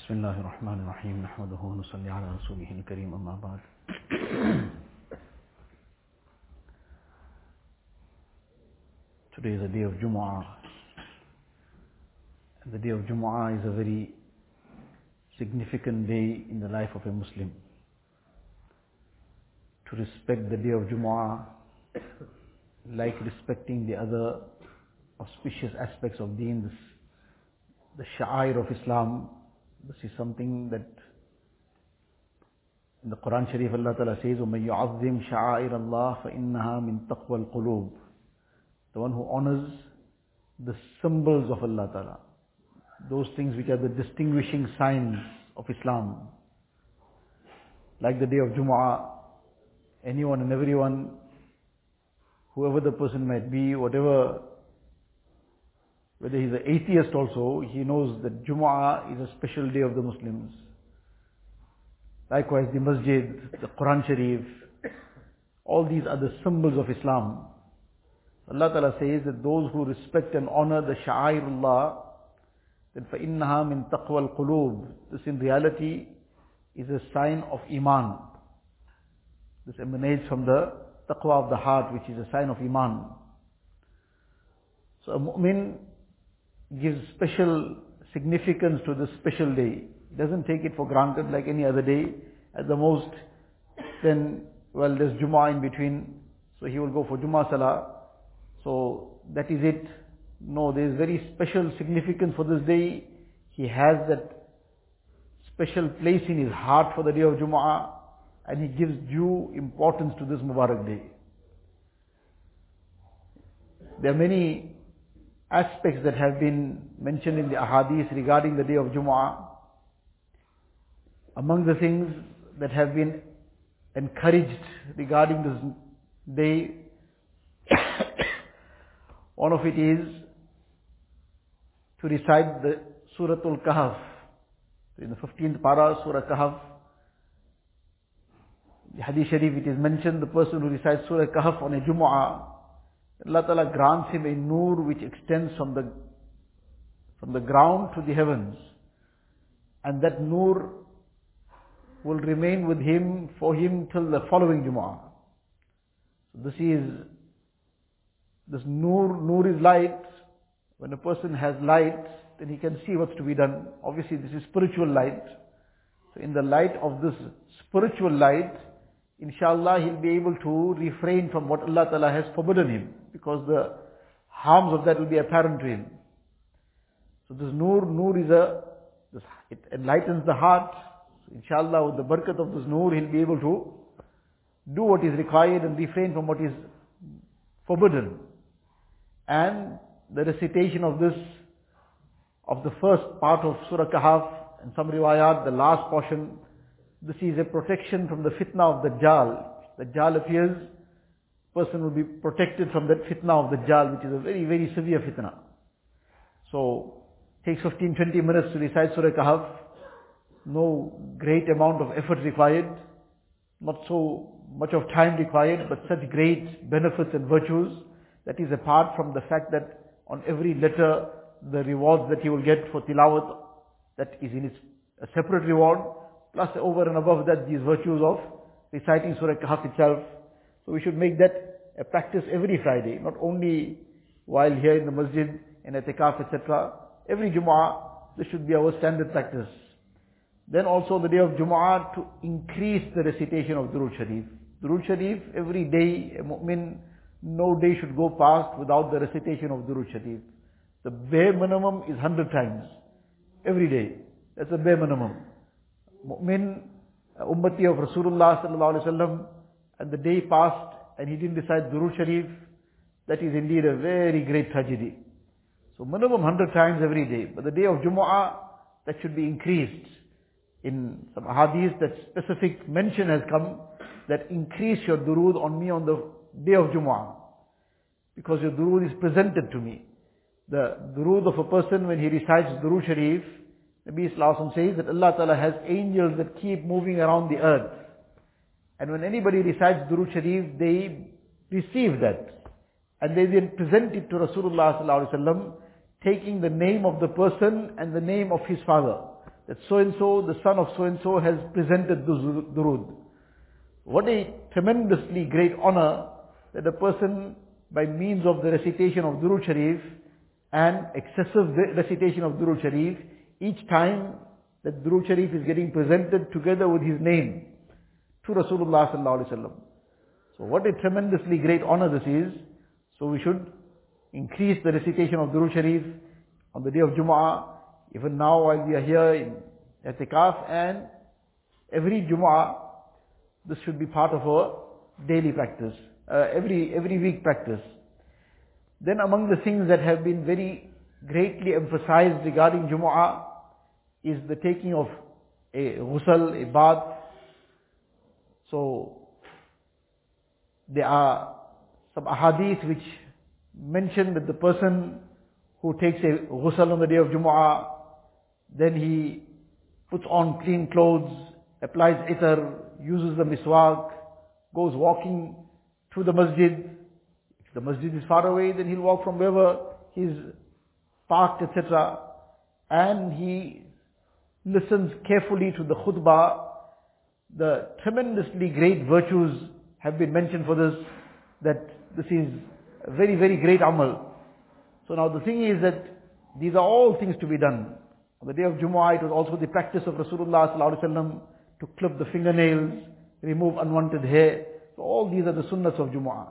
بسم الله الرحمن الرحيم نحمده ونصلي على رسوله الكريم أما بعد Today is the day of Jumu'ah. And the day of Jumu'ah is a very significant day in the life of a Muslim. To respect the day of Jumu'ah like respecting the other auspicious aspects of deen, this, the sha'air of Islam, this is something that in the Quran Sharif Allah Ta'ala says, وَمَن يُعَظِّمْ شَعَائِرَ اللَّهِ فَإِنَّهَا مِن تَقْوَى الْقُلُوبِ The one who honors the symbols of Allah Ta'ala. Those things which are the distinguishing signs of Islam. Like the day of Jumu'ah, anyone and everyone, whoever the person might be, whatever whether he's an atheist also, he knows that Jumu'ah is a special day of the Muslims. Likewise the masjid, the Quran Sharif, all these are the symbols of Islam. Allah Ta'ala says that those who respect and honor the Sha'airullah, then فَإِنَّهَا مِن تَقْوَى الْقُلُوبِ This in reality is a sign of Iman. This emanates from the taqwa of the heart, which is a sign of Iman. So a mu'min gives special significance to this special day. Doesn't take it for granted like any other day. At the most, then, well, there's Jummah in between, so he will go for Jummah Salah. So that is it. No, there is very special significance for this day. He has that special place in his heart for the day of Jumu'ah and he gives due importance to this Mubarak day. There are many aspects that have been mentioned in the ahadith regarding the day of Jumu'ah. Among the things that have been encouraged regarding this day, one of it is to recite the Suratul Kahf. In the 15th para, Surah Kahf, the Hadith Sharif, it is mentioned the person who recites Surah Kahf on a Jumu'ah, Allah Ta'ala grants him a nur which extends from the, from the ground to the heavens. And that nur will remain with him, for him till the following Jumu'ah. So this is, this nur, nur is light. When a person has light, then he can see what's to be done. Obviously this is spiritual light. So in the light of this spiritual light, inshallah he'll be able to refrain from what Allah Ta'ala has forbidden him because the harms of that will be apparent to him. So this nur, nur is a, this, it enlightens the heart. So inshallah with the barakat of this nur he'll be able to do what is required and refrain from what is forbidden. And the recitation of this, of the first part of Surah Kahf, and some riwayat, the last portion, this is a protection from the fitna of the Dajjal. Dajjal appears, person will be protected from that fitna of the Dajjal, which is a very, very severe fitna. So, takes 15, 20 minutes to recite Surah Kahf. No great amount of effort required. Not so much of time required, but such great benefits and virtues. That is apart from the fact that on every letter, the rewards that you will get for tilawat, that is in its a separate reward. Plus over and above that, these virtues of reciting Surah Kahf itself. So we should make that a practice every Friday, not only while here in the masjid, in etikaf, etc. Every Jumu'ah, this should be our standard practice. Then also the day of Jumu'ah to increase the recitation of Durood Sharif. Durood Sharif, every day, a mu'min, no day should go past without the recitation of Durood Sharif. The bare minimum is 100 times. Every day. That's the bare minimum. Mu'min, ummati of Rasulullah sallallahu alaihi wasallam, and the day passed and he didn't recite Durood Sharif, that is indeed a very great tragedy. So minimum 100 times every day. But the day of Jumu'ah, that should be increased. In some hadith, that specific mention has come that increase your durood on me on the day of Jumu'ah. Because your durood is presented to me. The durood of a person when he recites Durood Sharif, Nabi Sallallahu says that Allah Ta'ala has angels that keep moving around the earth. And when anybody recites Durood Sharif, they receive that. And they then present it to Rasulullah Sallallahu taking the name of the person and the name of his father. that so-and-so, the son of so-and-so has presented the durood. What a tremendously great honor that a person by means of the recitation of Durood Sharif and excessive recitation of Durood Sharif, each time that Durood Sharif is getting presented together with his name to Rasulullah sallallahu alaihi wasallam. So what a tremendously great honor this is. So we should increase the recitation of Durood Sharif on the day of Jumu'ah, even now while we are here in Etikaf and every Jumu'ah, this should be part of our daily practice, uh, every, every week practice. Then among the things that have been very greatly emphasized regarding Jumu'ah is the taking of a ghusl, a bath. So, there are some ahadith which mention that the person who takes a ghusl on the day of Jumu'ah, then he puts on clean clothes, applies itar, uses the miswak, goes walking to the masjid. If the masjid is far away, then he'll walk from wherever he's parked, etc. And he listens carefully to the khutbah. The tremendously great virtues have been mentioned for this, that this is a very, very great amal. So now the thing is that these are all things to be done. On the day of Jumu'ah, it was also the practice of Rasulullah sallallahu to clip the fingernails, remove unwanted hair. So all these are the sunnahs of Jumu'ah.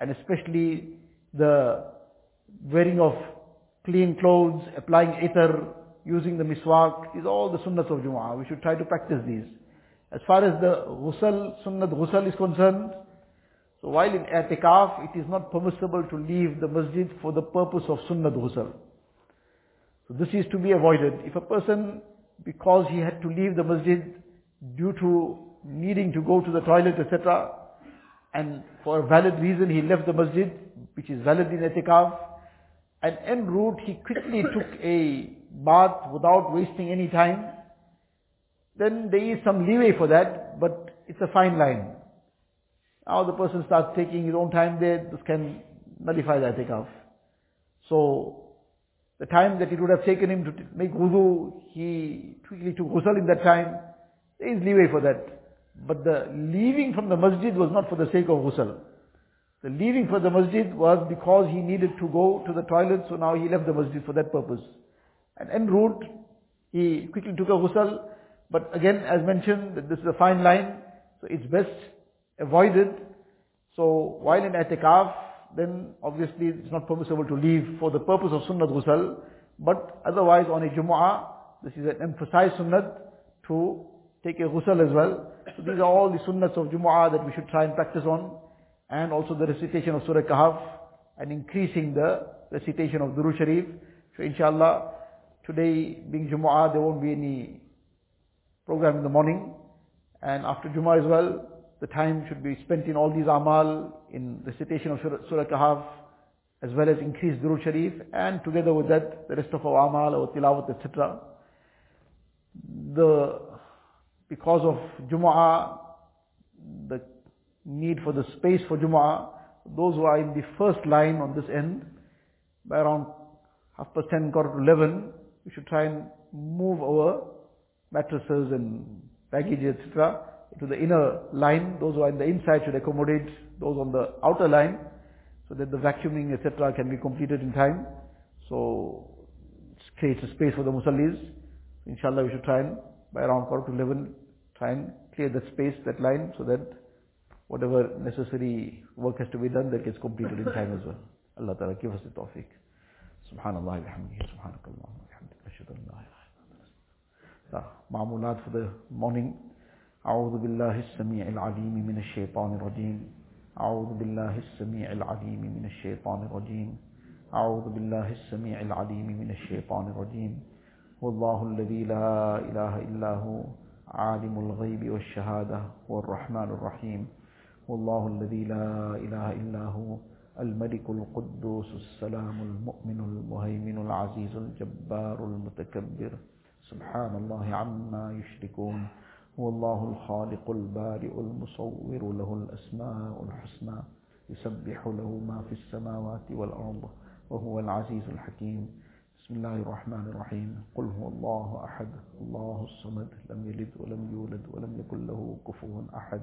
And especially the wearing of clean clothes, applying itar, using the miswak. These are all the sunnahs of Jumu'ah. We should try to practice these. As far as the ghusl, sunnat ghusl is concerned, so while in i'tikaf, it is not permissible to leave the masjid for the purpose of sunnat ghusl. So this is to be avoided. If a person, because he had to leave the masjid due to needing to go to the toilet, etc., and for a valid reason he left the masjid, which is valid in etikaf, and en route he quickly took a bath without wasting any time, then there is some leeway for that, but it's a fine line. Now the person starts taking his own time there, this can nullify the etikaf. So, the time that it would have taken him to make wudu, he quickly took ghusl in that time. There is leeway for that. But the leaving from the masjid was not for the sake of ghusl. The leaving for the masjid was because he needed to go to the toilet, so now he left the masjid for that purpose. And en route, he quickly took a ghusl. But again, as mentioned, this is a fine line, so it's best avoided. So while in i'tikaf, then obviously it's not permissible to leave for the purpose of sunnat ghusl, but otherwise on a Jumu'ah, this is an emphasized sunnat to take a ghusl as well. So these are all the sunnats of Jumu'ah that we should try and practice on, and also the recitation of Surah Kahf, and increasing the recitation of Durood Sharif. So inshallah, today being Jumu'ah, there won't be any program in the morning, and after Jumu'ah as well, the time should be spent in all these amal, in recitation of Surah Kahf, as well as increased Durood Sharif, and together with that, the rest of our amal, our tilawat, etc. The, because of Jumu'ah, the need for the space for Jumu'ah, those who are in the first line on this end, by around half past 10, quarter to 11, we should try and move our mattresses and baggage, etc to the inner line. Those who are in the inside should accommodate those on the outer line so that the vacuuming etc. can be completed in time. So it creates a space for the musallis. Inshallah we should try and by around quarter to 11 try and clear that space, that line so that whatever necessary work has to be done that gets completed in time as well. Allah Ta'ala give us the tawfiq. Subhanallah an la ilaha Ma'amulat for the morning. أعوذ بالله السميع العليم من الشيطان الرجيم. أعوذ بالله السميع العليم من الشيطان الرجيم. أعوذ بالله السميع العليم من الشيطان الرجيم. والله الذي لا إله إلا هو عالم الغيب والشهادة والرحمن الرحيم. والله الذي لا إله إلا هو الملك القدوس السلام المؤمن المهيمن العزيز الجبار المتكبر. سبحان الله عما يشركون هو الله الخالق البارئ المصور له الأسماء الحسنى يسبح له ما في السماوات والأرض وهو العزيز الحكيم. بسم الله الرحمن الرحيم. قل هو الله أحد الله الصمد لم يلد ولم يولد ولم يكن له كفوا أحد.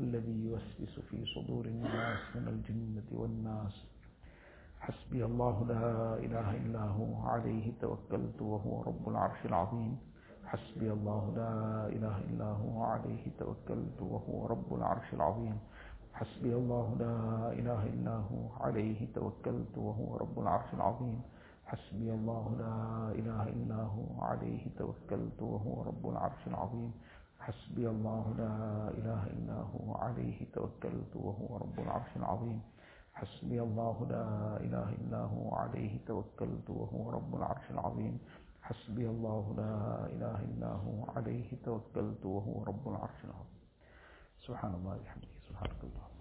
الذي يوسوس في صدور الناس من الجنة والناس. حسبي الله لا إله إلا هو عليه توكلت وهو رب العرش العظيم. حسبي الله لا إله إلا هو عليه توكلت وهو رب العرش العظيم. حسبي الله لا إله إلا هو عليه توكلت وهو رب العرش العظيم. حسبي الله لا إله إلا هو عليه توكلت وهو رب العرش العظيم. حسبي الله لا إله إلا هو عليه توكلت وهو رب العرش العظيم. حسبي الله لا إله إلا هو عليه توكلت وهو رب العرش العظيم. حسبي الله لا إله إلا هو عليه توكلت وهو رب العرش العظيم. سبحان الله وبحمده سبحانك اللهم.